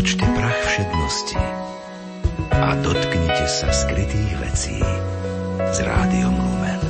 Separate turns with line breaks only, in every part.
Otočte prach všednosti a dotknite sa skrytých vecí s rádiom Lumen.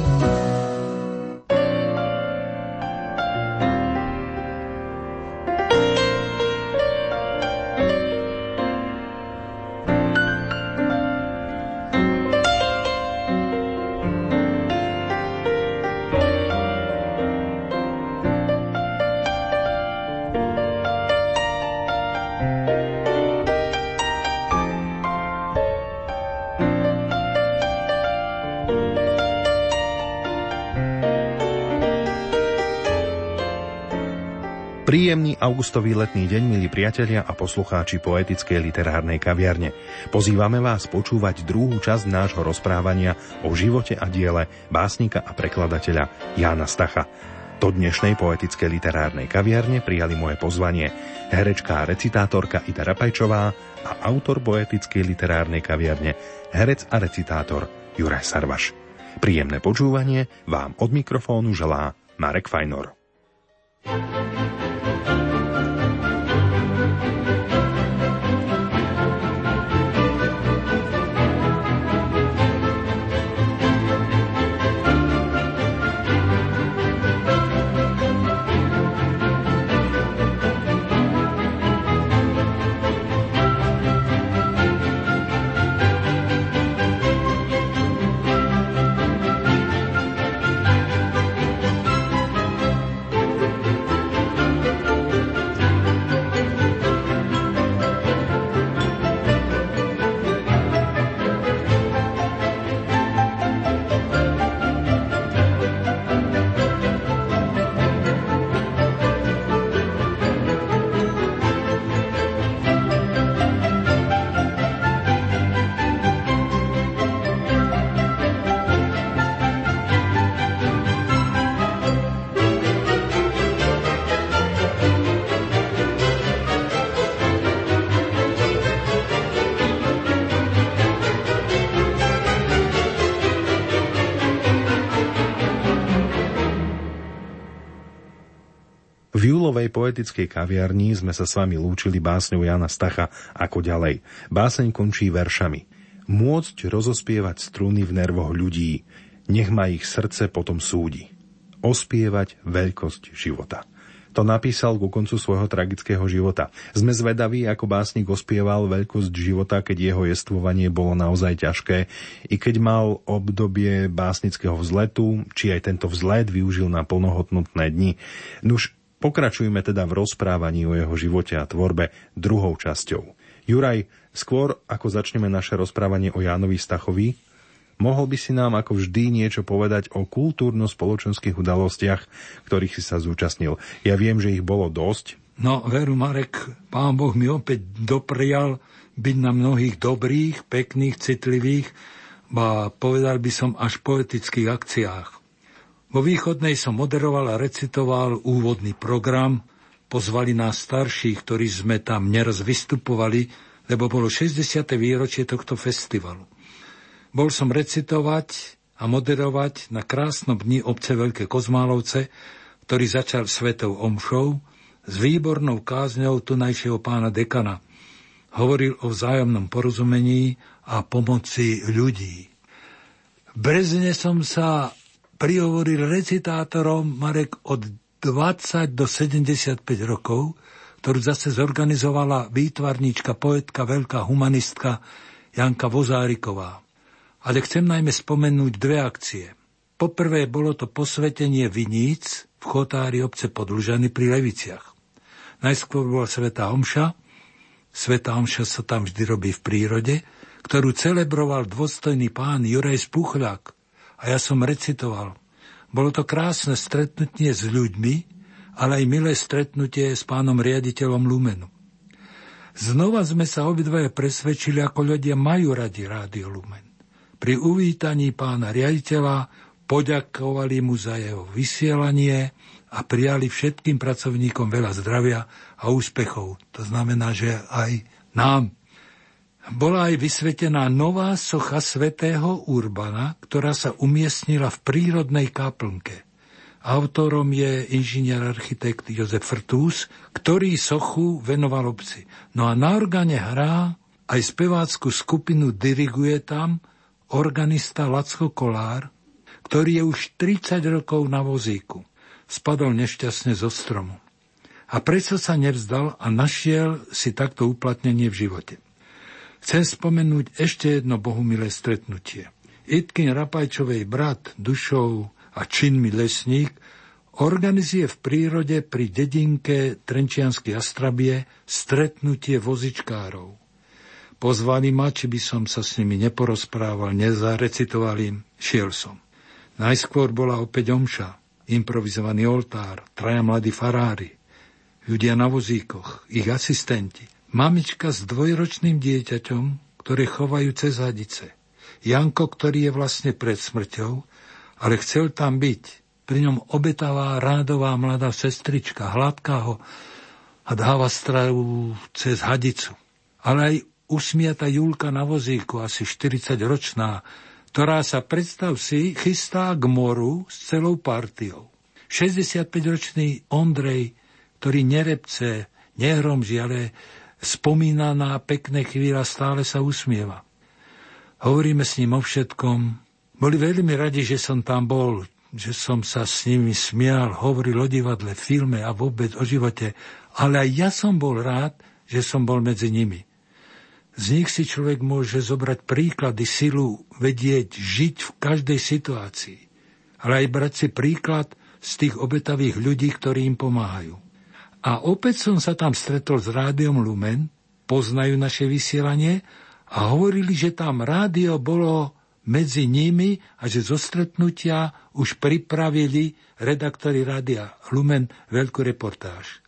Príjemný augustový letný deň, milí priatelia a poslucháči poetickej literárnej kaviarne. Pozývame vás počúvať druhú časť nášho rozprávania o živote a diele básnika a prekladateľa Jána Stacha. Do dnešnej poetickej literárnej kaviarne prijali moje pozvanie herečka a recitátorka Ida Rapajčová a autor poetickej literárnej kaviarne herec a recitátor Juraj Sarvaš. Príjemné počúvanie vám od mikrofónu želá Marek Fajnor. thank you poetickej kaviarni sme sa s vami lúčili básňou Jana Stacha ako ďalej. Báseň končí veršami. Môcť rozospievať struny v nervoch ľudí, nech ma ich srdce potom súdi. Ospievať veľkosť života. To napísal ku koncu svojho tragického života. Sme zvedaví, ako básnik ospieval veľkosť života, keď jeho jestvovanie bolo naozaj ťažké, i keď mal obdobie básnického vzletu, či aj tento vzlet využil na plnohodnotné dni. Nuž Pokračujme teda v rozprávaní o jeho živote a tvorbe druhou časťou. Juraj, skôr ako začneme naše rozprávanie o Jánovi Stachovi, mohol by si nám ako vždy niečo povedať o kultúrno-spoločenských udalostiach, ktorých si sa zúčastnil. Ja viem, že ich bolo dosť.
No, veru, Marek, pán Boh mi opäť doprial byť na mnohých dobrých, pekných, citlivých, ba povedal by som až poetických akciách. Vo východnej som moderoval a recitoval úvodný program. Pozvali nás starších, ktorí sme tam neraz vystupovali, lebo bolo 60. výročie tohto festivalu. Bol som recitovať a moderovať na krásnom dni obce Veľké Kozmálovce, ktorý začal svetou omšou s výbornou kázňou tunajšieho pána dekana. Hovoril o vzájomnom porozumení a pomoci ľudí. V Brezne som sa prihovoril recitátorom Marek od 20 do 75 rokov, ktorú zase zorganizovala výtvarníčka, poetka, veľká humanistka Janka Vozáriková. Ale chcem najmä spomenúť dve akcie. Poprvé bolo to posvetenie viníc v chotári obce Podlužany pri Leviciach. Najskôr bola Sveta Omša. Sveta Omša sa tam vždy robí v prírode, ktorú celebroval dôstojný pán Juraj Spuchľák, a ja som recitoval. Bolo to krásne stretnutie s ľuďmi, ale aj milé stretnutie s pánom riaditeľom Lumenu. Znova sme sa obidvaje presvedčili, ako ľudia majú radi Rádio Lumen. Pri uvítaní pána riaditeľa poďakovali mu za jeho vysielanie a prijali všetkým pracovníkom veľa zdravia a úspechov. To znamená, že aj nám bola aj vysvetená nová socha svätého Urbana, ktorá sa umiestnila v prírodnej kaplnke. Autorom je inžinier architekt Jozef Frtús, ktorý sochu venoval obci. No a na organe hrá aj spevácku skupinu diriguje tam organista Lacko Kolár, ktorý je už 30 rokov na vozíku. Spadol nešťastne zo stromu. A prečo sa nevzdal a našiel si takto uplatnenie v živote. Chcem spomenúť ešte jedno bohumilé stretnutie. Itkin Rapajčovej brat, dušou a činmi lesník organizuje v prírode pri dedinke Trenčianskej Astrabie stretnutie vozičkárov. Pozvali ma, či by som sa s nimi neporozprával, nezarecitoval im, šiel som. Najskôr bola opäť omša, improvizovaný oltár, traja mladí farári, ľudia na vozíkoch, ich asistenti, mamička s dvojročným dieťaťom, ktoré chovajú cez hadice, Janko, ktorý je vlastne pred smrťou, ale chcel tam byť. Pri ňom obetavá rádová mladá sestrička, hladká ho a dáva stravu cez hadicu. Ale aj usmiata Julka na vozíku, asi 40-ročná, ktorá sa, predstav si, chystá k moru s celou partiou. 65-ročný Ondrej, ktorý nerepce, nehromží, ale spomína na pekné chvíľa, stále sa usmieva. Hovoríme s ním o všetkom. Boli veľmi radi, že som tam bol, že som sa s nimi smial, hovoril o divadle, filme a vôbec o živote. Ale aj ja som bol rád, že som bol medzi nimi. Z nich si človek môže zobrať príklady, silu, vedieť, žiť v každej situácii. Ale aj brať si príklad z tých obetavých ľudí, ktorí im pomáhajú. A opäť som sa tam stretol s rádiom Lumen, poznajú naše vysielanie a hovorili, že tam rádio bolo medzi nimi a že zo stretnutia už pripravili redaktori rádia Lumen veľkú reportáž.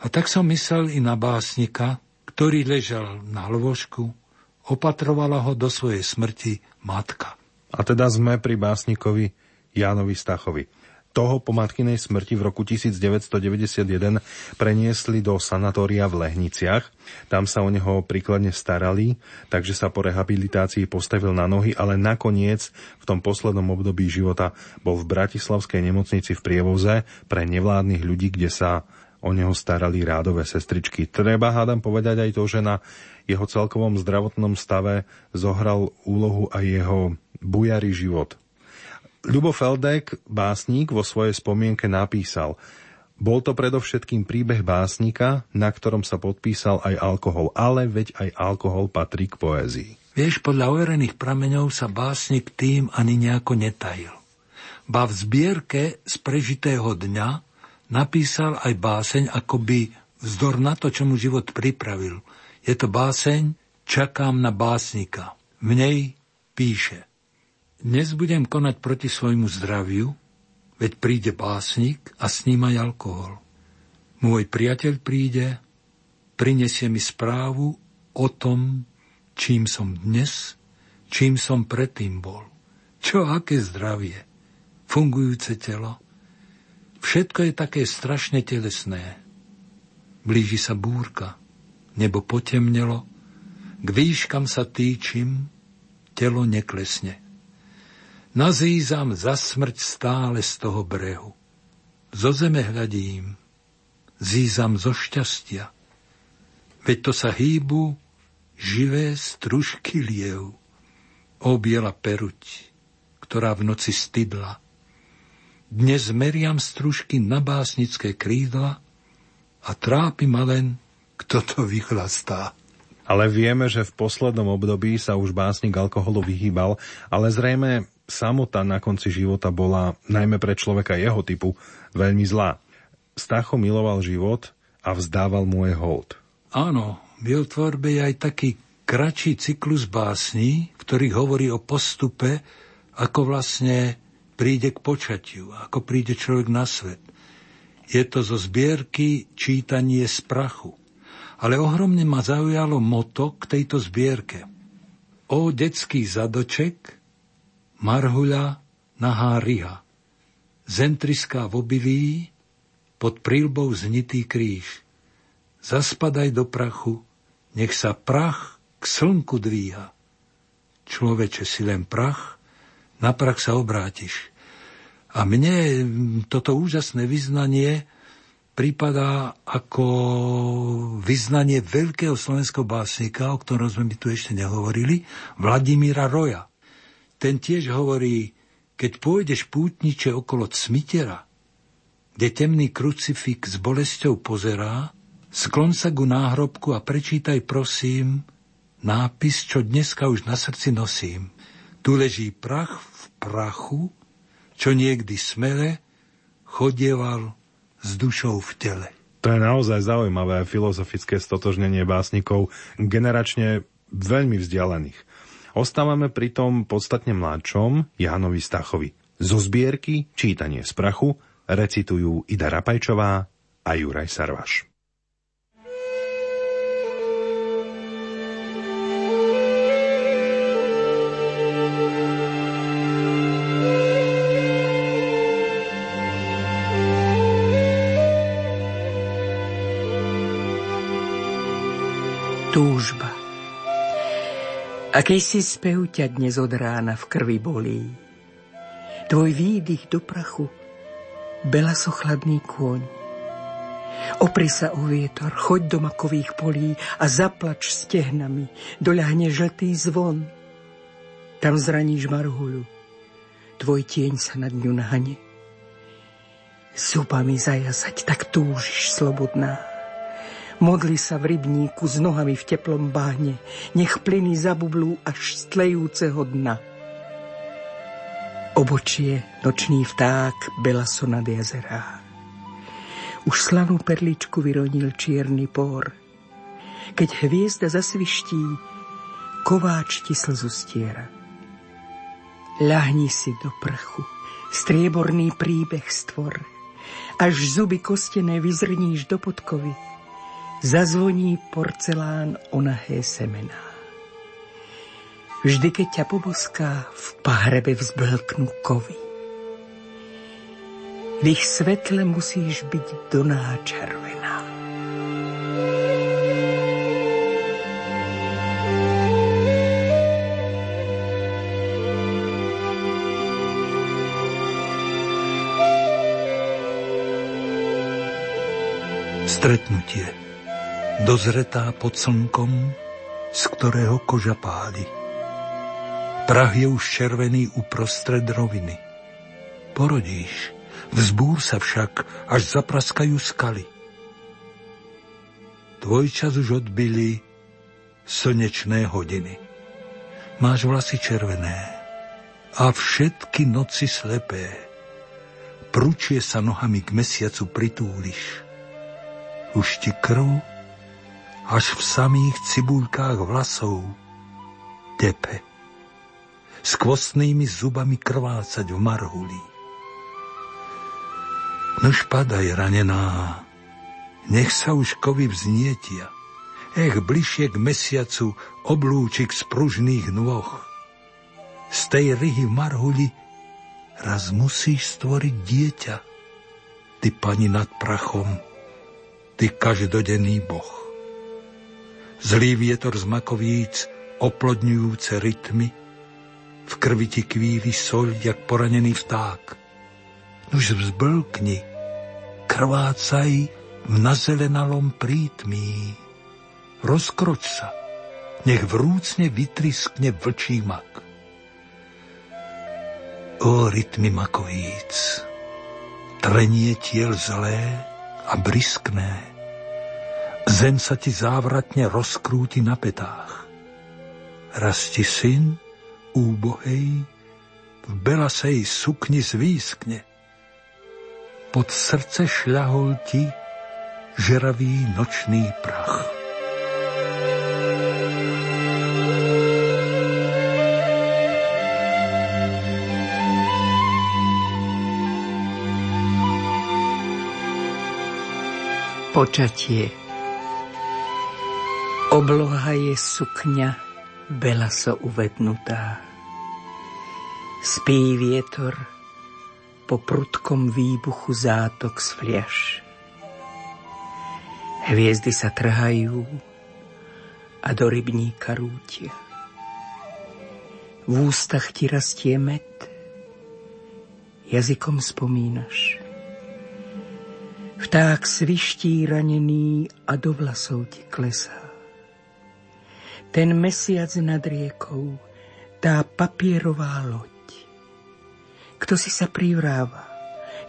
A tak som myslel i na básnika, ktorý ležal na lôžku, opatrovala ho do svojej smrti matka.
A teda sme pri básnikovi Jánovi Stachovi toho po matkinej smrti v roku 1991 preniesli do sanatória v Lehniciach. Tam sa o neho príkladne starali, takže sa po rehabilitácii postavil na nohy, ale nakoniec v tom poslednom období života bol v Bratislavskej nemocnici v prievoze pre nevládnych ľudí, kde sa o neho starali rádové sestričky. Treba hádam povedať aj to, že na jeho celkovom zdravotnom stave zohral úlohu aj jeho bujarý život – Ľubo Feldek, básnik, vo svojej spomienke napísal bol to predovšetkým príbeh básnika, na ktorom sa podpísal aj alkohol, ale veď aj alkohol patrí k poézii.
Vieš, podľa overených prameňov sa básnik tým ani nejako netajil. Ba v zbierke z prežitého dňa napísal aj báseň akoby vzdor na to, čo mu život pripravil. Je to báseň Čakám na básnika. V nej píše – dnes budem konať proti svojmu zdraviu, veď príde básnik a s ním aj alkohol. Môj priateľ príde, prinesie mi správu o tom, čím som dnes, čím som predtým bol. Čo aké zdravie, fungujúce telo. Všetko je také strašne telesné. Blíži sa búrka, nebo potemnelo, k výškam sa týčim, telo neklesne. Nazízam za smrť stále z toho brehu. Zo zeme hľadím, zízam zo šťastia. Veď to sa hýbu živé stružky liev. O biela peruť, ktorá v noci stydla. Dnes meriam stružky na básnické krídla a trápi ma len, kto to vychlastá.
Ale vieme, že v poslednom období sa už básnik alkoholu vyhýbal, ale zrejme samota na konci života bola najmä pre človeka jeho typu veľmi zlá. Stacho miloval život a vzdával mu aj hold.
Áno, v jeho tvorbe je aj taký kratší cyklus básní, ktorý hovorí o postupe, ako vlastne príde k počatiu, ako príde človek na svet. Je to zo zbierky čítanie z prachu. Ale ohromne ma zaujalo moto k tejto zbierke. O detský zadoček, marhuľa, nahá ryha, zentriská v obilí, pod prílbou znitý kríž. Zaspadaj do prachu, nech sa prach k slnku dvíha. Človeče si len prach, na prach sa obrátiš. A mne toto úžasné vyznanie prípada ako vyznanie veľkého slovenského básnika, o ktorom sme my tu ešte nehovorili, Vladimíra Roja. Ten tiež hovorí, keď pôjdeš pútniče okolo Cmitera, kde temný krucifik s bolesťou pozerá, sklon sa ku náhrobku a prečítaj prosím nápis, čo dneska už na srdci nosím. Tu leží prach v prachu, čo niekdy smele chodieval s dušou v tele.
To je naozaj zaujímavé filozofické stotožnenie básnikov, generačne veľmi vzdialených. Ostávame pri tom podstatne mladšom Jánovi Stachovi. Zo zbierky Čítanie z prachu recitujú Ida Rapajčová a Juraj Sarvaš.
túžba. Si spev ťa dnes od rána v krvi bolí. Tvoj výdych do prachu, belasochladný kôň. Opri sa o vietor, choď do makových polí a zaplač stehnami, doľahne žltý zvon. Tam zraníš marhuľu, tvoj tieň sa nad ňu nahane. Zubami zajazať, tak túžiš slobodná. Modli sa v rybníku s nohami v teplom báhne, nech plyny zabublú až z tlejúceho dna. Obočie nočný vták belaso nad jazerá. Už slanú perličku vyronil čierny pór. Keď hviezda zasviští, kováč ti slzu stiera. Ľahni si do prchu, strieborný príbeh stvor, až zuby kostené vyzrníš do podkovy, zazvoní porcelán o nahé semená. Vždy, keď ťa poboská, v pahrebe vzblknú kovy. V ich svetle musíš byť doná červená.
Stretnutie dozretá pod slnkom, z ktorého koža páli. Prah je už červený uprostred roviny. Porodíš, vzbúr sa však, až zapraskajú skaly. Tvoj čas už odbili slnečné hodiny. Máš vlasy červené a všetky noci slepé. Pručie sa nohami k mesiacu pritúliš. Už ti krv až v samých cibulkách vlasov tepe. S kvostnými zubami krvácať v marhuli. Nož padaj ranená, nech sa už kovy vznietia. Ech, bližšie k mesiacu oblúčik z pružných nôh. Z tej ryhy v marhuli raz musíš stvoriť dieťa. Ty, pani nad prachom, ty každodenný boh. Zlý vietor z makovíc, oplodňujúce rytmy, v krvi ti kvíli soľ, jak poranený vták. Nuž vzblkni, krvácaj v nazelenalom prítmí. Rozkroč sa, nech vrúcne vytriskne vlčí mak. O rytmy makovíc, trenie tiel zlé a briskné, Zem sa ti závratne rozkrúti na petách. Raz ti syn, úbohej, v belasej sukni zvýskne. Pod srdce šľahol ti žeravý nočný prach.
Počatie Obloha je sukňa belaso uvednutá. Spí vietor po prudkom výbuchu zátok z fliaš. Hviezdy sa trhajú a do rybníka rútia. V ústach ti rastie med, jazykom spomínaš. Vták sviští ranený a do vlasov ti klesá. Ten mesiac nad riekou, tá papierová loď. Kto si sa privráva,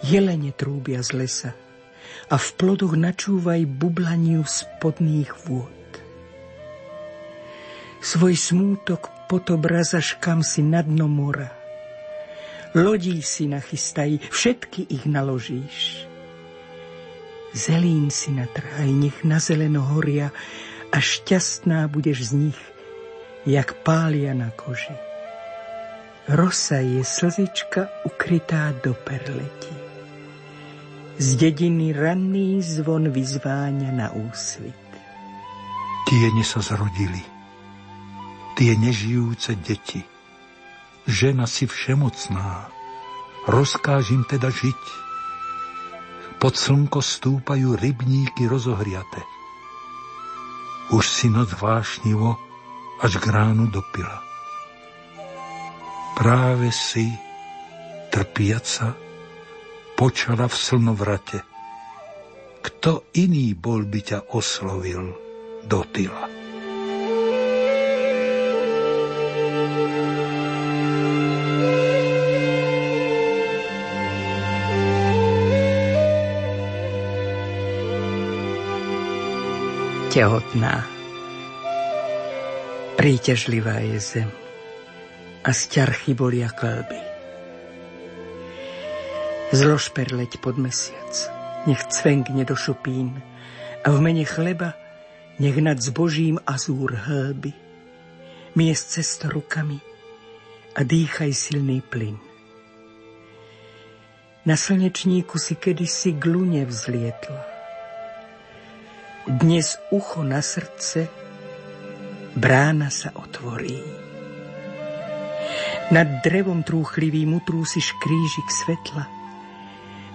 jelene trúbia z lesa a v plodoch načúvaj bublaniu spodných vôd. Svoj smútok podobrazaš kam si na dno mora. Lodí si nachystaj, všetky ich naložíš. Zelín si natrhaj, nech na zeleno horia a šťastná budeš z nich, jak pália na koži. Rosa je slzička ukrytá do perleti. Z dediny ranný zvon vyzváňa na úsvit.
Tiene sa zrodili, tie nežijúce deti. Žena si všemocná, rozkáž im teda žiť pod slnko stúpajú rybníky rozohriate. Už si noc vášnivo až k ránu dopila. Práve si, trpiaca, počala v slnovrate. Kto iný bol by ťa oslovil do tyla?
Tehotná. Príťažlivá je zem a sťarchy bolia klby. Zlož perleť pod mesiac, nech cvenkne do šupín a v mene chleba nech nad zbožím azúr hlby. Mies cesto rukami a dýchaj silný plyn. Na slnečníku si kedysi glune vzlietla dnes ucho na srdce, brána sa otvorí. Nad drevom trúchlivým utrúsiš krížik svetla.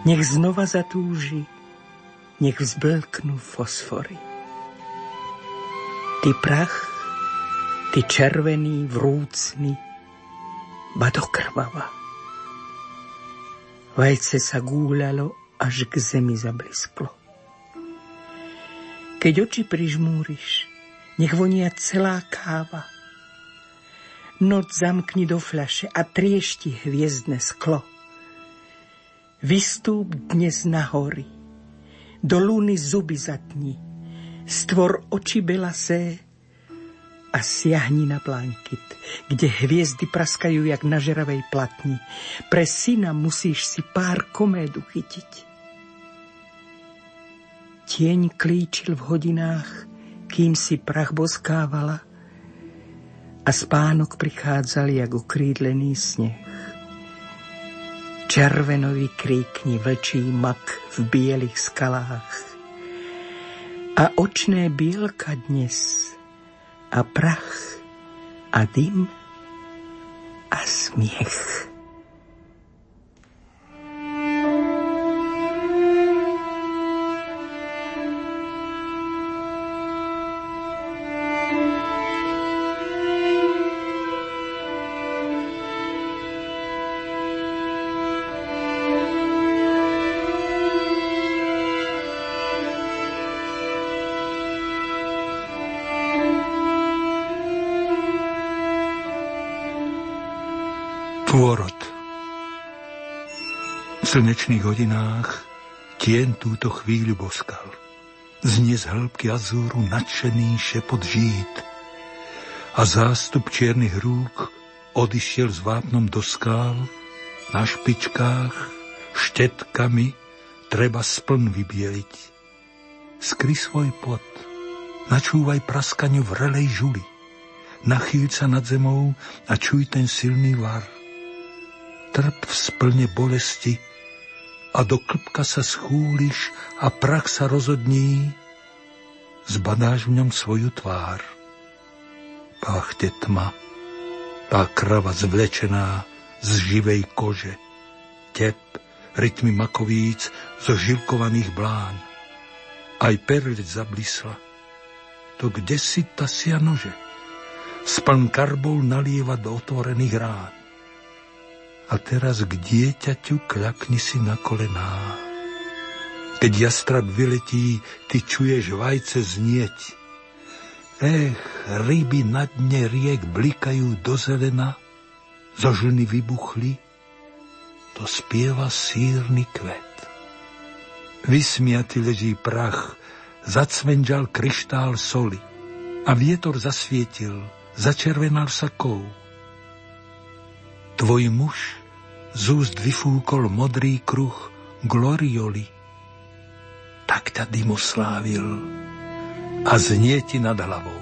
Nech znova zatúži, nech vzblknú fosfory. Ty prach, ty červený, do krvava. Vajce sa gúľalo, až k zemi zablisklo. Keď oči prižmúriš, nech vonia celá káva. Noc zamkni do fľaše a triešti hviezdne sklo. Vystúp dnes na hory, do lúny zuby zatni, stvor oči belasé a siahni na blankit, kde hviezdy praskajú jak na žeravej platni. Pre syna musíš si pár komédu chytiť. Tieň klíčil v hodinách, kým si prach boskávala a spánok prichádzal jak ukrídlený sneh. Červenový kríkni vlčí mak v bielých skalách a očné bielka dnes a prach a dym a smiech.
Slnečných hodinách tien túto chvíľu boskal. Znie z hĺbky azúru nadšený šepot žít a zástup čiernych rúk odišiel s vápnom do skál, na špičkách, štetkami treba spln vybieliť. Skry svoj pot, načúvaj praskaniu vrelej žuli, nachýľ sa nad zemou a čuj ten silný var. Trp v splne bolesti, a do klpka sa schúliš a prach sa rozodní, zbadáš v ňom svoju tvár. Páchte tma, tá krava zvlečená z živej kože, tep, rytmy makovíc zo žilkovaných blán. Aj perleť zablisla, to kde si tasia nože? Spln karbol nalieva do otvorených rán. A teraz k dieťaťu kľakni si na kolená. Keď jastrab vyletí, ty čuješ vajce znieť. Ech, ryby na dne riek blikajú do zelena, zo žlny vybuchli, to spieva sírny kvet. Vysmiaty leží prach, zacvenžal kryštál soli a vietor zasvietil, začervenal sa kov. Tvoj muž z úst vyfúkol modrý kruh glorioli. Tak ťa dymoslávil a znie ti nad hlavou.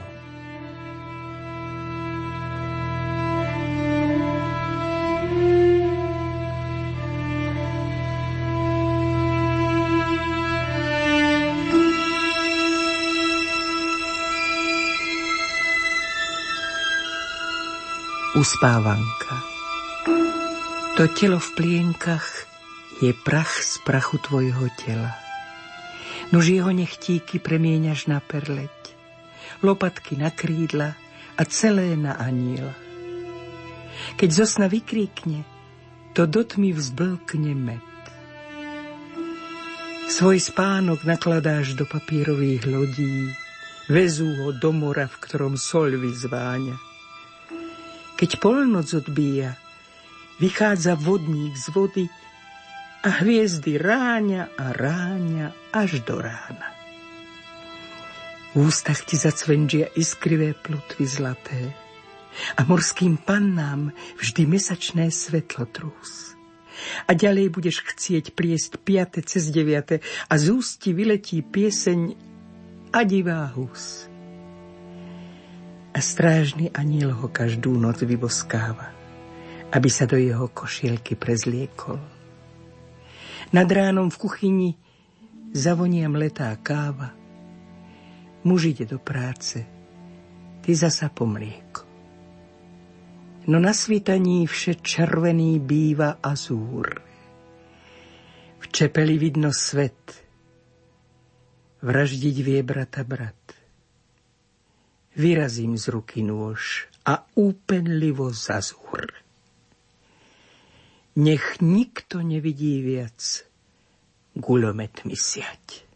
uspávanka. To telo v plienkach je prach z prachu tvojho tela. Nož jeho nechtíky premieňaš na perleť, lopatky na krídla a celé na aniela. Keď zo sna vykríkne, to do tmy vzblkne med. Svoj spánok nakladáš do papírových lodí, vezú ho do mora, v ktorom soľ vyzváňa. Keď polnoc odbíja, vychádza vodník z vody a hviezdy ráňa a ráňa až do rána. V ústach ti zacvenžia iskrivé plutvy zlaté a morským pannám vždy mesačné svetlo trús. A ďalej budeš chcieť priesť piate cez deviate a z ústi vyletí pieseň a divá hus a strážny aniel ho každú noc vyboskáva, aby sa do jeho košielky prezliekol. Nad ránom v kuchyni zavonia mletá káva, muž ide do práce, ty zasa po mlieko. No na svitaní vše červený býva azúr. V čepeli vidno svet, vraždiť vie brata brat vyrazím z ruky nôž a úpenlivo zazúr. Nech nikto nevidí viac guľometmi siať.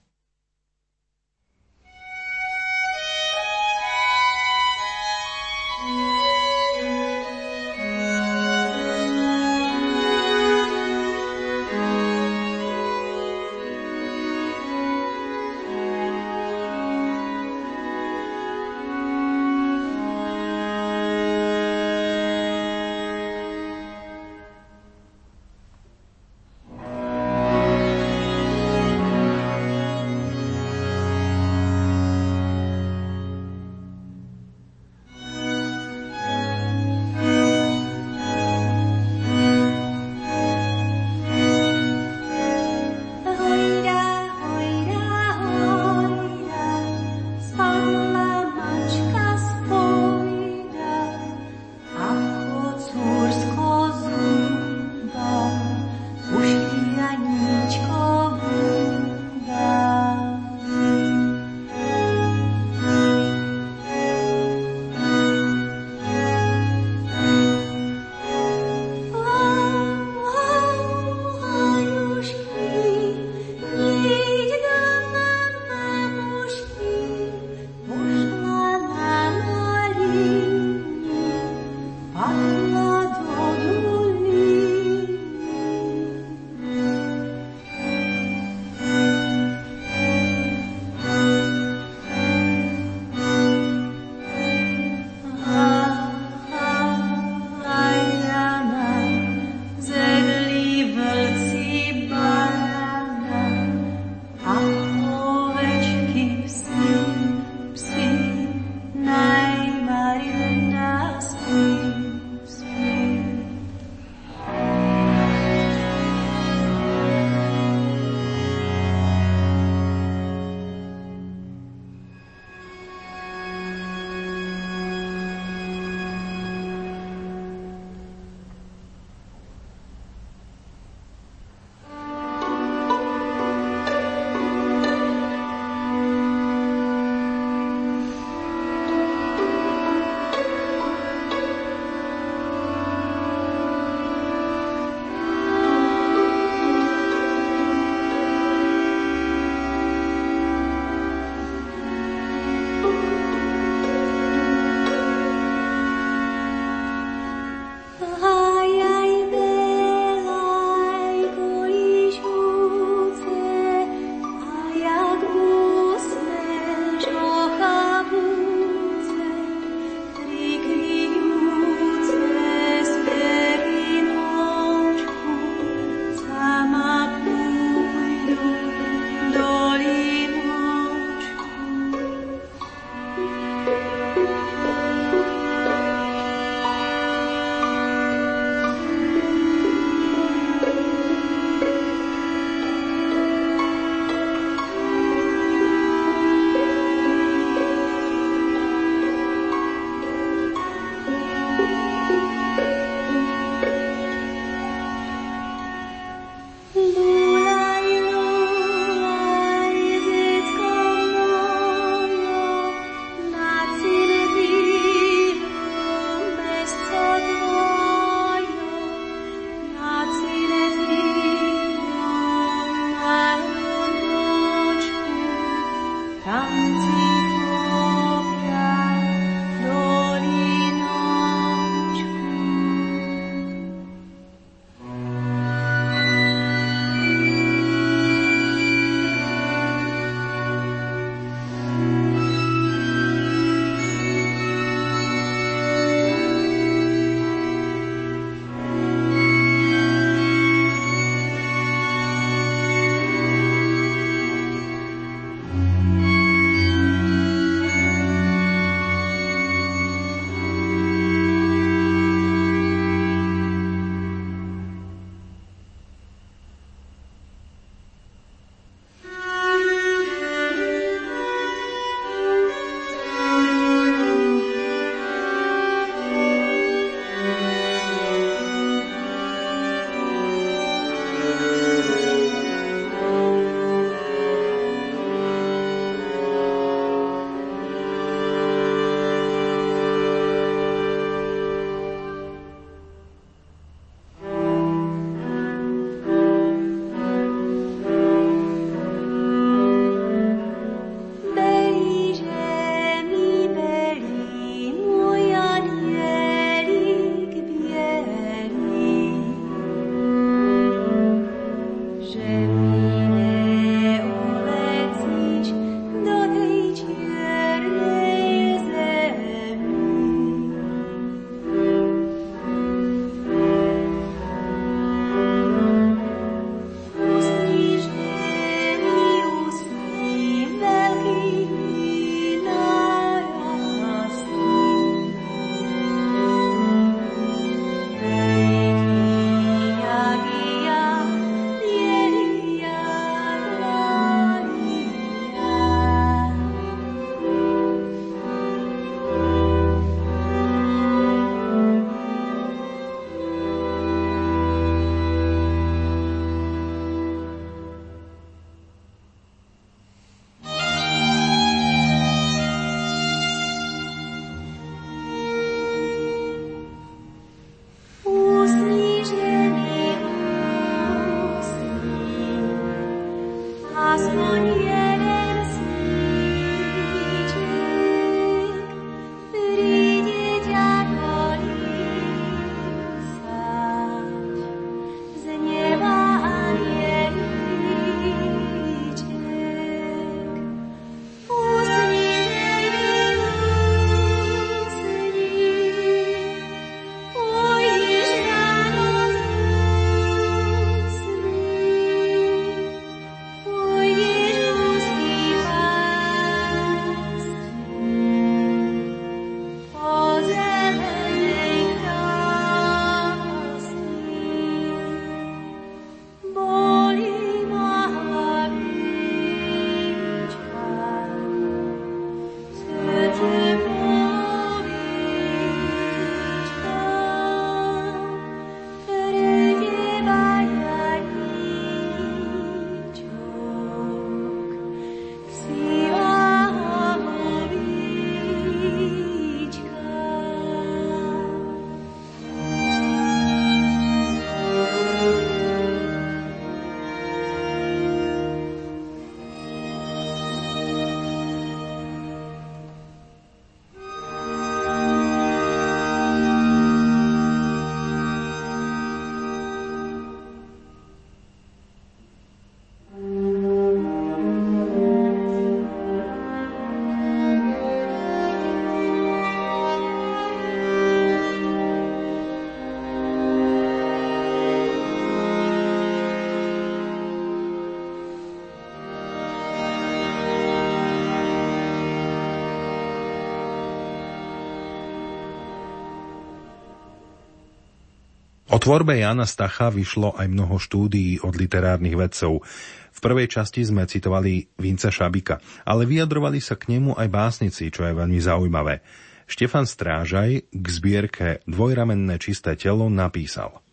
O tvorbe Jana Stacha vyšlo aj mnoho štúdií od literárnych vedcov. V prvej časti sme citovali Vinca Šabika, ale vyjadrovali sa k nemu aj básnici, čo je veľmi zaujímavé. Štefan Strážaj k zbierke Dvojramenné čisté telo napísal.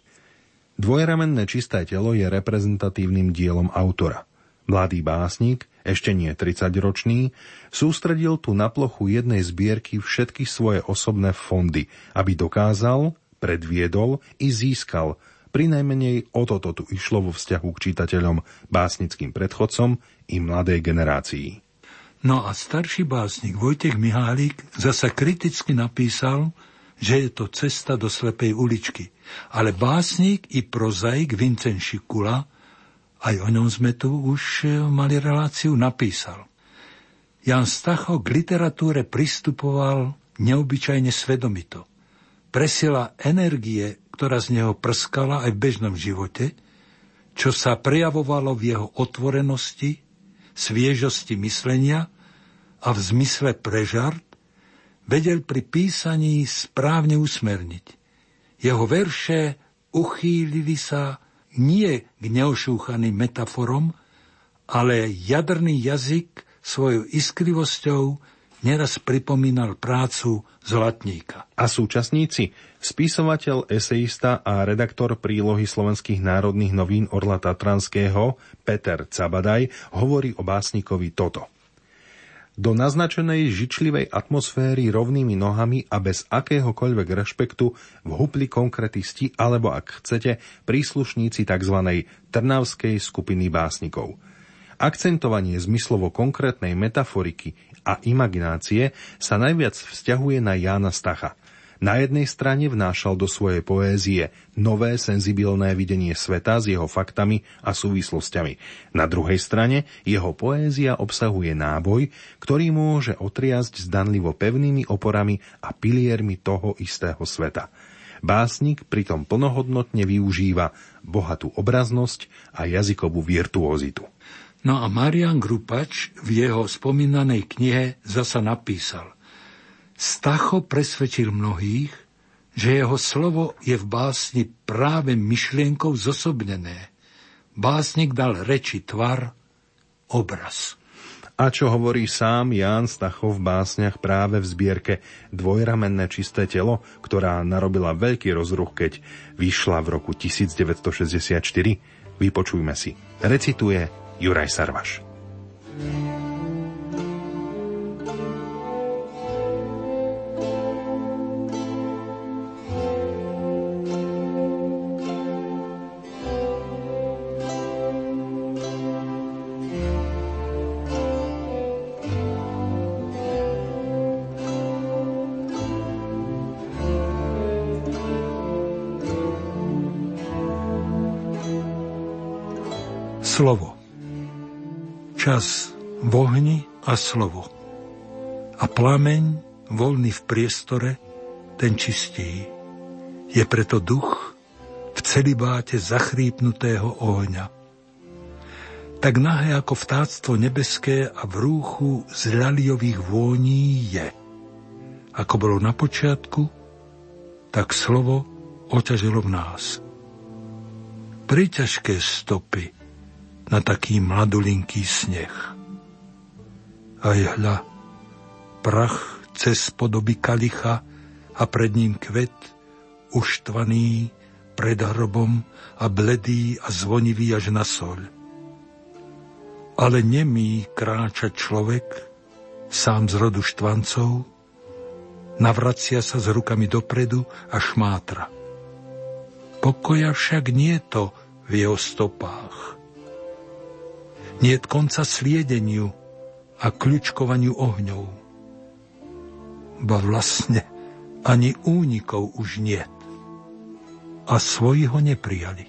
Dvojramenné čisté telo je reprezentatívnym dielom autora. Mladý básnik, ešte nie 30-ročný, sústredil tu na plochu jednej zbierky všetky svoje osobné fondy, aby dokázal, predviedol i získal. Pri najmenej o toto tu išlo vo vzťahu k čitateľom, básnickým predchodcom i mladej generácii.
No a starší básnik Vojtech Mihálik zasa kriticky napísal, že je to cesta do slepej uličky. Ale básnik i prozaik Vincent Šikula, aj o ňom sme tu už e, mali reláciu, napísal. Jan Stacho k literatúre pristupoval neobyčajne svedomito presila energie, ktorá z neho prskala aj v bežnom živote, čo sa prejavovalo v jeho otvorenosti, sviežosti myslenia a v zmysle pre žart, vedel pri písaní správne usmerniť. Jeho verše uchýlili sa nie k neošúchaným metaforom, ale jadrný jazyk svojou iskrivosťou neraz pripomínal prácu zlatníka.
A súčasníci, spisovateľ, eseista a redaktor prílohy slovenských národných novín Orla Tatranského Peter Cabadaj hovorí o básnikovi toto. Do naznačenej žičlivej atmosféry rovnými nohami a bez akéhokoľvek rešpektu vhupli konkretisti alebo, ak chcete, príslušníci tzv. trnavskej skupiny básnikov – Akcentovanie zmyslovo konkrétnej metaforiky a imaginácie sa najviac vzťahuje na Jána Stacha. Na jednej strane vnášal do svojej poézie nové senzibilné videnie sveta s jeho faktami a súvislosťami. Na druhej strane jeho poézia obsahuje náboj, ktorý môže otriasť zdanlivo pevnými oporami a piliermi toho istého sveta. Básnik pritom plnohodnotne využíva bohatú obraznosť a jazykovú virtuózitu.
No a Marian Grupač v jeho spomínanej knihe zasa napísal Stacho presvedčil mnohých, že jeho slovo je v básni práve myšlienkou zosobnené. Básnik dal reči tvar, obraz.
A čo hovorí sám Ján Stachov v básniach práve v zbierke Dvojramenné čisté telo, ktorá narobila veľký rozruch, keď vyšla v roku 1964? Vypočujme si. Recituje Juraj Sarvaš.
slovo čas v ohni a slovo. A plameň, voľný v priestore, ten čistí. Je preto duch v celibáte zachrípnutého ohňa. Tak nahé ako vtáctvo nebeské a v rúchu z ľaliových vôní je. Ako bolo na počiatku, tak slovo oťažilo v nás. Priťažké stopy – na taký mladulinký sneh. Aj hľa, prach cez podoby kalicha a pred ním kvet, uštvaný pred hrobom a bledý a zvonivý až na soľ. Ale nemý kráča človek, sám z rodu štvancov, navracia sa s rukami dopredu a šmátra. Pokoja však nie to v jeho stopách. Nie konca sliedeniu a kľučkovaniu ohňov. Ba vlastne ani únikov už nie. A svoji ho neprijali.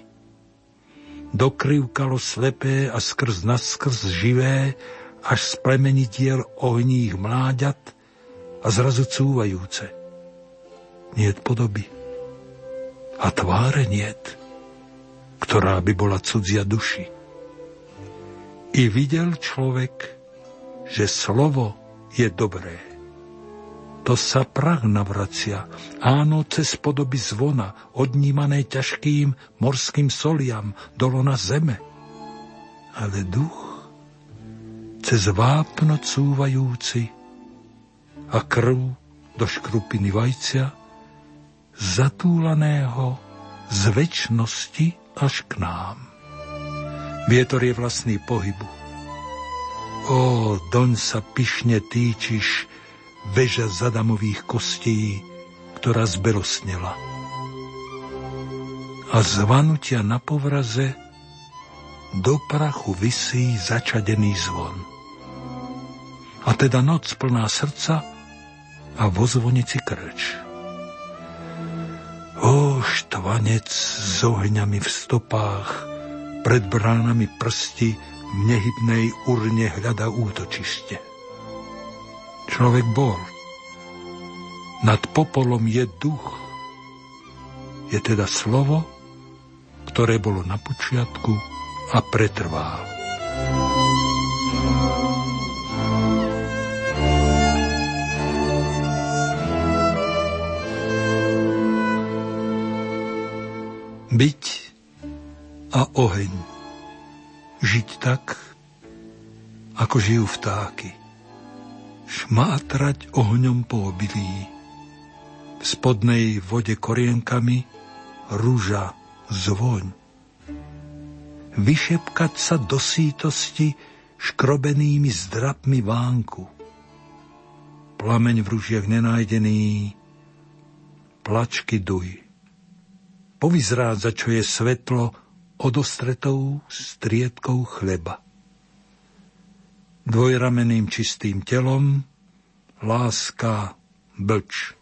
Dokrivkalo slepé a skrz naskrz živé, až z plemeni diel ohních mláďat a zrazu cúvajúce. Niet podoby. A tváre niet, ktorá by bola cudzia duši. I videl človek, že slovo je dobré. to sa prach navracia, áno, cez podoby zvona, odnímané ťažkým morským soliam, dolo na zeme. Ale duch, cez vápno cúvajúci a krv do škrupiny vajcia, zatúlaného z väčšnosti až k nám. Vietor je vlastný pohybu. O, doň sa pyšne týčiš, veža zadamových kostí, ktorá zbelosnela. A zvanutia na povraze do prachu vysí začadený zvon. A teda noc plná srdca a vo zvonici krč. O, štvanec s ohňami v stopách, pred bránami prsti v nehybnej urne hľada útočište. Človek bol. Nad popolom je duch. Je teda slovo, ktoré bolo na počiatku a pretrvá. Byť a oheň. Žiť tak, ako žijú vtáky šmátrať ohňom po obilí. V spodnej vode korienkami rúža zvoň. Vyšepkať sa do sítosti škrobenými zdrapmi vánku. Plameň v rúžiach nenájdený, plačky duj. Povyzrádza, čo je svetlo odostretou striedkou chleba dvojrameným čistým telom, láska blč.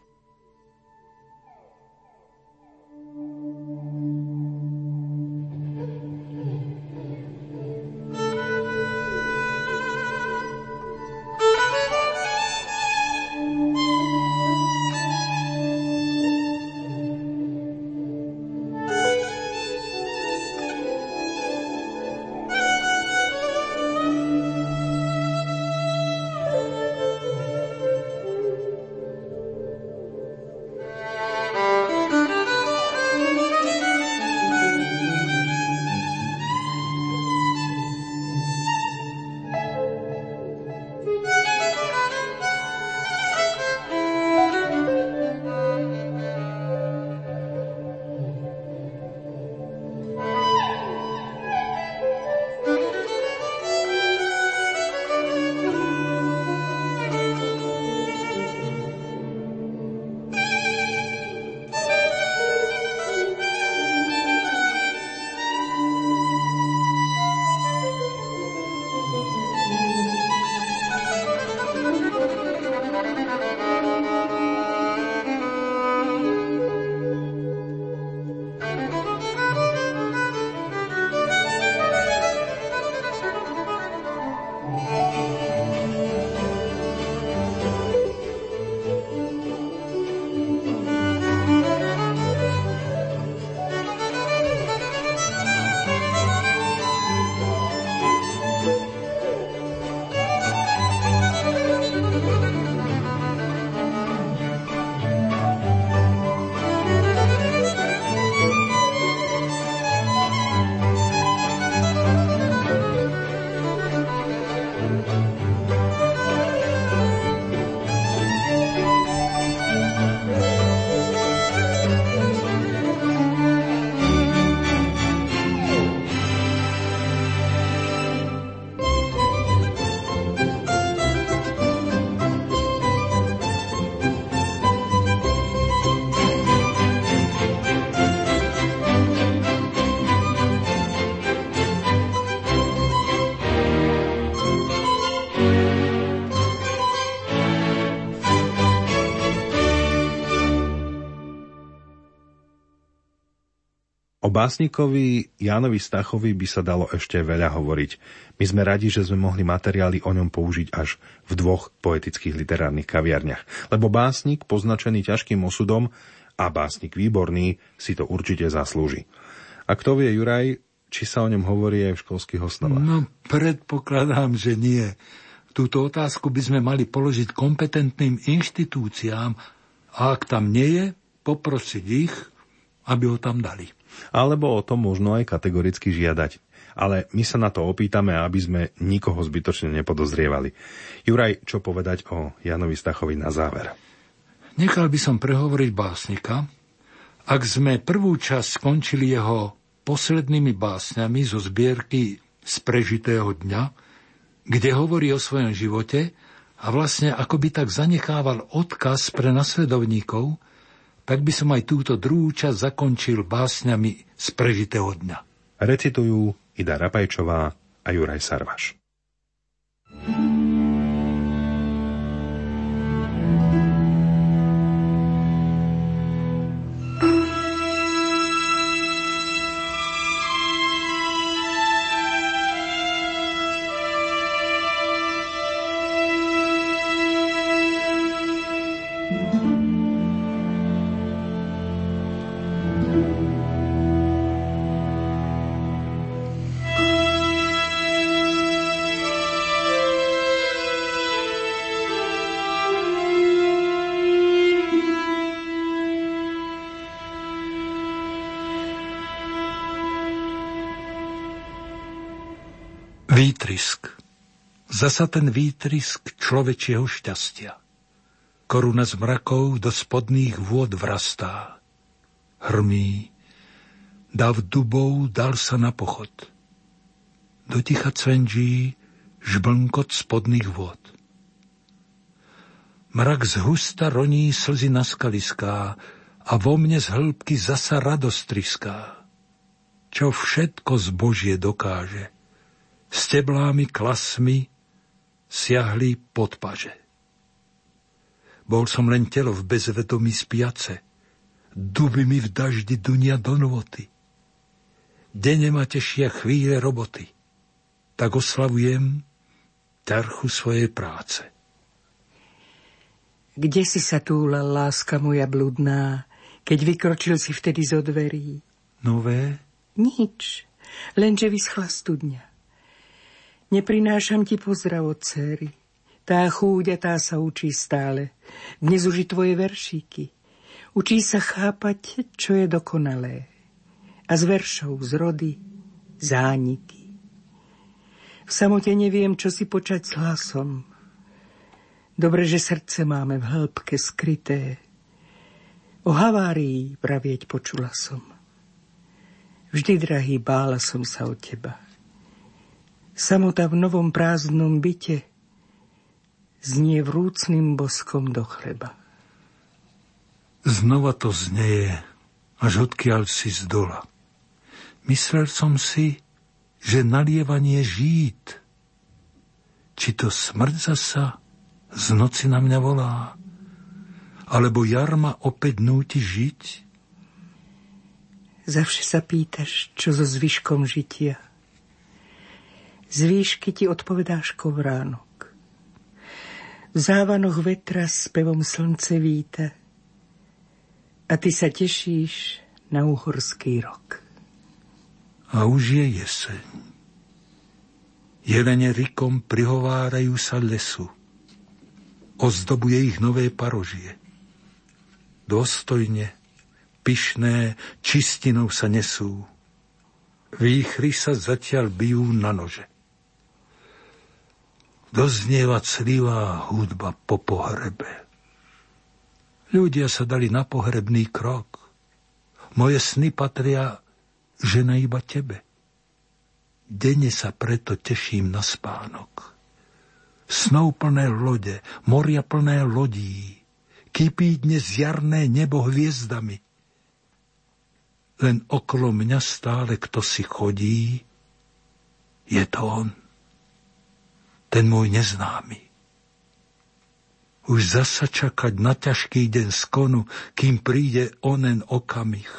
Básnikovi Jánovi Stachovi by sa dalo ešte veľa hovoriť. My sme radi, že sme mohli materiály o ňom použiť až v dvoch poetických literárnych kaviarniach. Lebo básnik, poznačený ťažkým osudom a básnik výborný, si to určite zaslúži. A kto vie, Juraj, či sa o ňom hovorí aj v školských osnovách?
No, predpokladám, že nie. Túto otázku by sme mali položiť kompetentným inštitúciám a ak tam nie je, poprosiť ich, aby ho tam dali.
Alebo o tom možno aj kategoricky žiadať. Ale my sa na to opýtame, aby sme nikoho zbytočne nepodozrievali. Juraj, čo povedať o Janovi Stachovi na záver?
Nechal by som prehovoriť básnika. Ak sme prvú časť skončili jeho poslednými básňami zo zbierky z prežitého dňa, kde hovorí o svojom živote a vlastne ako by tak zanechával odkaz pre nasledovníkov, tak by som aj túto druhú časť zakončil básňami z prežitého dňa.
Recitujú Ida Rapajčová a Juraj Sarvaš. thank you
Zasa ten výtrisk človečieho šťastia. Koruna z mrakov do spodných vôd vrastá. Hrmí. Dav dubov dal sa na pochod. Do ticha cvenží žblnkot spodných vôd. Mrak z husta roní slzy na skaliská a vo mne z hĺbky zasa radostriská. Čo všetko zbožie dokáže – steblámi, klasmi siahli pod paže. Bol som len telo v bezvedomí spiace, duby mi v daždi dunia do novoty. Dene ma tešia chvíle roboty, tak oslavujem terchu svojej práce.
Kde si sa túlal, láska moja bludná, keď vykročil si vtedy zo dverí?
Nové?
Nič, lenže vyschla studňa. Neprinášam ti pozdrav od céry. Tá chúďa, tá sa učí stále. Dnes už i tvoje veršíky. Učí sa chápať, čo je dokonalé. A z veršov, z rody, zániky. V samote neviem, čo si počať s hlasom. Dobre, že srdce máme v hĺbke skryté. O havárii pravieť počula som. Vždy, drahý, bála som sa od teba. Samota v novom prázdnom byte znie vrúcným boskom do chleba.
Znova to znieje, až odkiaľ si z dola. Myslel som si, že nalievanie žít. Či to smrť zasa z noci na mňa volá, alebo jarma opäť núti žiť?
Zavše sa pýtaš, čo so zvyškom žitia – z výšky ti odpovedá škovránok. V závanoch vetra s pevom slnce víta a ty sa tešíš na uhorský rok.
A už je jeseň. Jelene rikom prihovárajú sa lesu. Ozdobuje ich nové parožie. Dostojne, pyšné, čistinou sa nesú. Výchry sa zatiaľ bijú na nože doznieva clivá hudba po pohrebe. Ľudia sa dali na pohrebný krok. Moje sny patria žena iba tebe. Denne sa preto teším na spánok. Snov plné lode, moria plné lodí, kypí dnes jarné nebo hviezdami. Len okolo mňa stále kto si chodí, je to on ten môj neznámy. Už zasa čakať na ťažký deň skonu, kým príde onen okamih.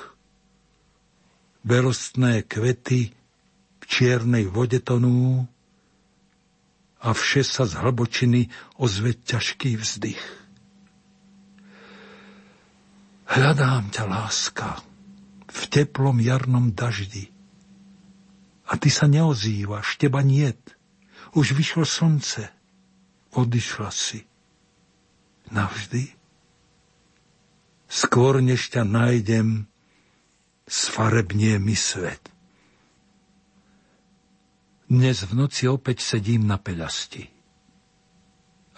Belostné kvety v čiernej vode tonú a vše sa z hlbočiny ozve ťažký vzdych. Hľadám ťa, láska, v teplom jarnom daždi. A ty sa neozývaš, teba niet. Už vyšlo slnce. odišla si. Navždy? Skôr než ťa nájdem, sfarebnie mi svet. Dnes v noci opäť sedím na peľasti.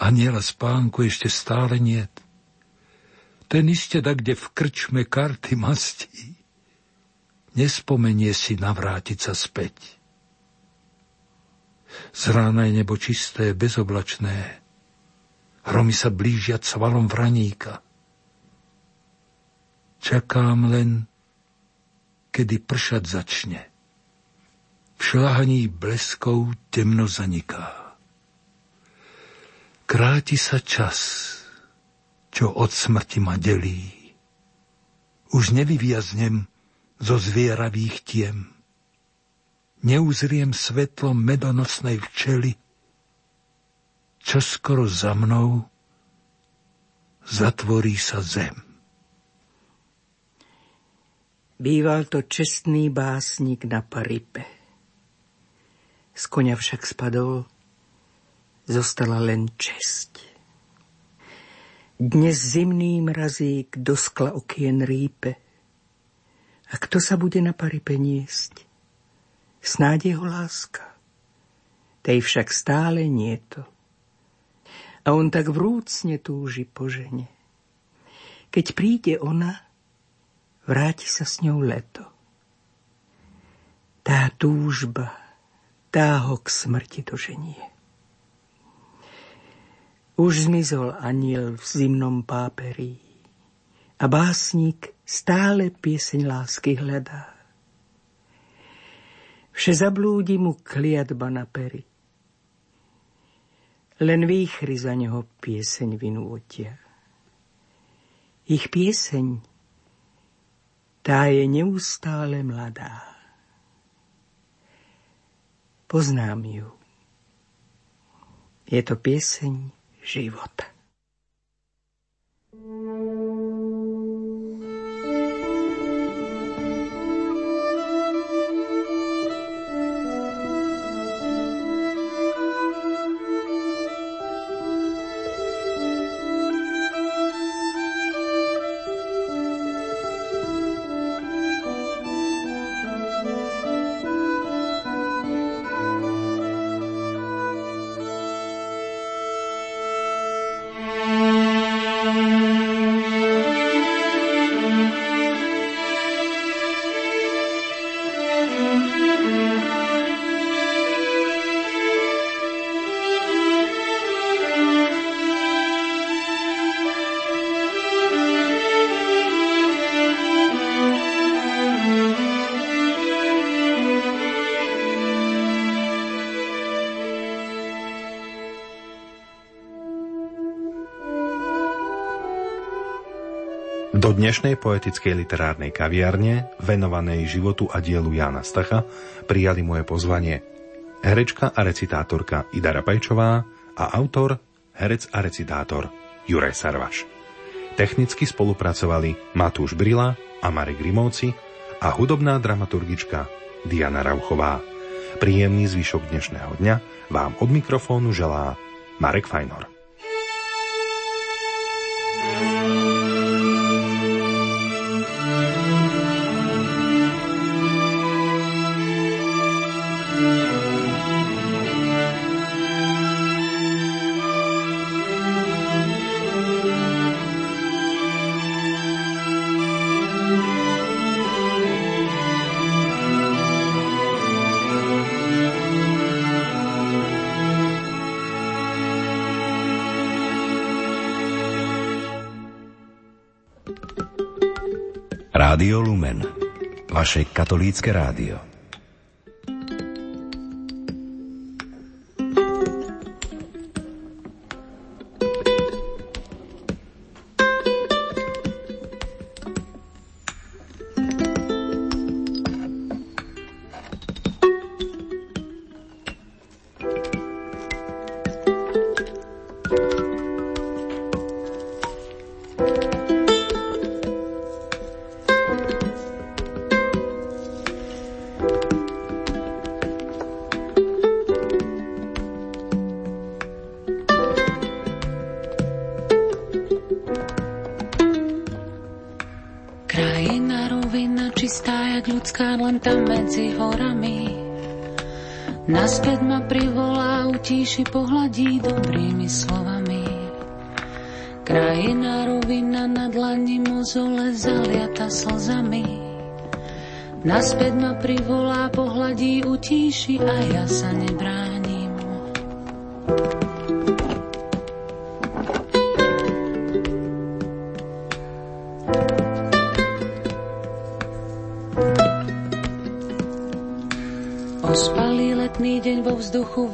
Aniela spánku ešte stále niet. Ten iste da kde v krčme karty mastí. Nespomenie si navrátiť sa späť. Z je nebo čisté, bezoblačné. Hromy sa blížia cvalom vraníka. Čakám len, kedy pršať začne. V šláhaní bleskov temno zaniká. Kráti sa čas, čo od smrti ma delí. Už nevyviaznem zo zvieravých tiem. Neuzriem svetlo medonosnej včely, čo skoro za mnou zatvorí sa zem.
Býval to čestný básnik na Paripe. Z konia však spadol, zostala len česť. Dnes zimný mrazík do skla okien rípe. A kto sa bude na Paripe niesť? Snáď jeho láska. Tej však stále nie to. A on tak vrúcne túži po žene. Keď príde ona, vráti sa s ňou leto. Tá túžba, tá ho k smrti doženie. Už zmizol aniel v zimnom páperí a básnik stále pieseň lásky hľadá. Vše zablúdi mu kliatba na pery. Len výchry za neho pieseň vynútia. Ich pieseň tá je neustále mladá. Poznám ju. Je to pieseň života.
Do dnešnej poetickej literárnej kaviarne, venovanej životu a dielu Jána Stacha, prijali moje pozvanie herečka a recitátorka Ida Rapajčová a autor, herec a recitátor Juraj Sarvaš. Technicky spolupracovali Matúš Brila a Marek Grimovci a hudobná dramaturgička Diana Rauchová. Príjemný zvyšok dnešného dňa vám od mikrofónu želá Marek Fajnor.
Vaše katolícke rádio.
Naspäť ma privolá, utíši, pohľadí dobrými slovami. Krajina rovina na dlani mozole zaliata slzami. Naspäť ma privolá, pohľadí, utíši a ja sa nebránim.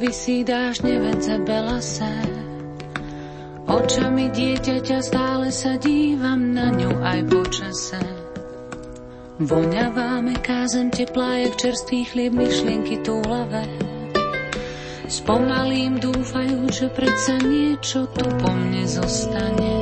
Vzduchu vysí dáždne belase. Očami dieťaťa stále sa dívam na ňu aj počase. Voňavá meká zem teplá, jak čerstvý chlieb, myšlienky túlavé. Spomalím dúfajú, že predsa niečo tu po mne zostane.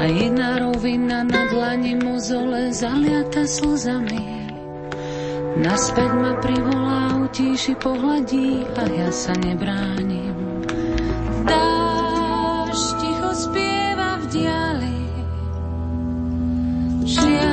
Krajina rovina na dlani mozole zaliata slzami. Naspäť ma privolá, utíši, pohľadí a ja sa nebránim. Dáš ticho spieva v diali, Žiaľ,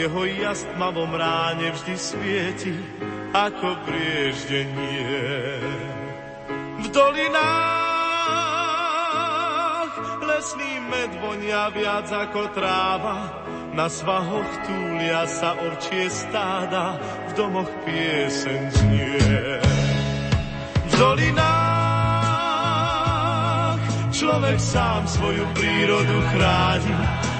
jeho jas tmavom ráne vždy svieti ako brieždenie. V dolinách lesný med vonia viac ako tráva, na svahoch túlia sa orčie stáda, v domoch pieseň znie. V dolinách človek sám svoju prírodu chráni,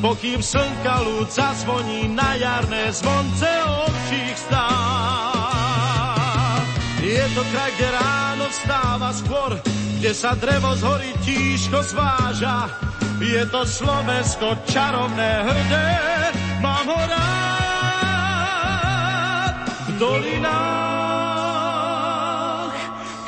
pokým slnka ľud zazvoní na jarné zvonce občích stá. Je to kraj, kde ráno vstáva skôr, kde sa drevo z hory tížko zváža. Je to Slovensko čarovné hrdé, mám ho rád v dolinách.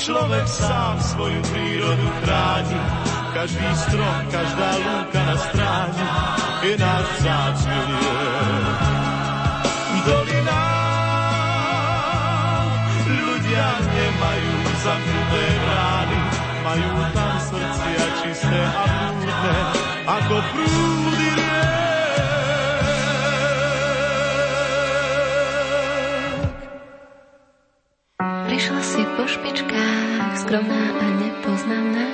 Človek sám svoju prírodu chráni, každý strom, každá lúka na stráni je náš vzácný V dolinách ľudia nemajú zamknuté brány, majú tam srdcia čisté a prúdne, ako prúdy
Prišla si po špičkách, skromná a nepoznaná.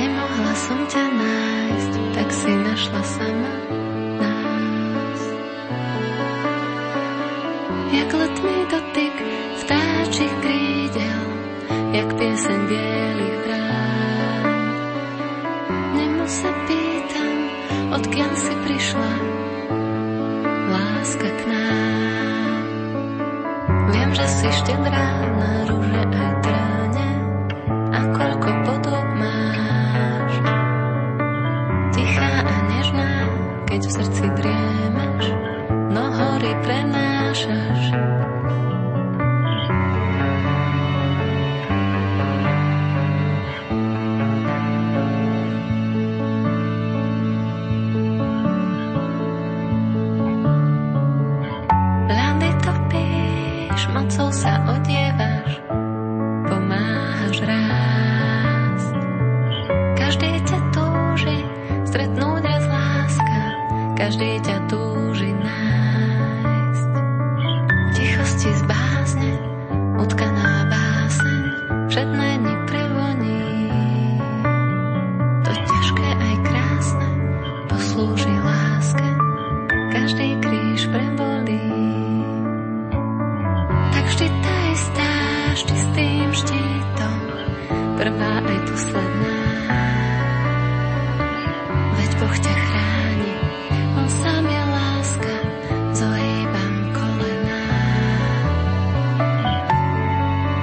Nemohla som ťa nájsť, tak si našla sama nás. Jak letný dotyk vtáčich krídel, jak pieseň bielých brán. Nemo sa pýtam, odkiaľ si prišla, láska k nám. Viem, že si štedrá na rúže aj tráne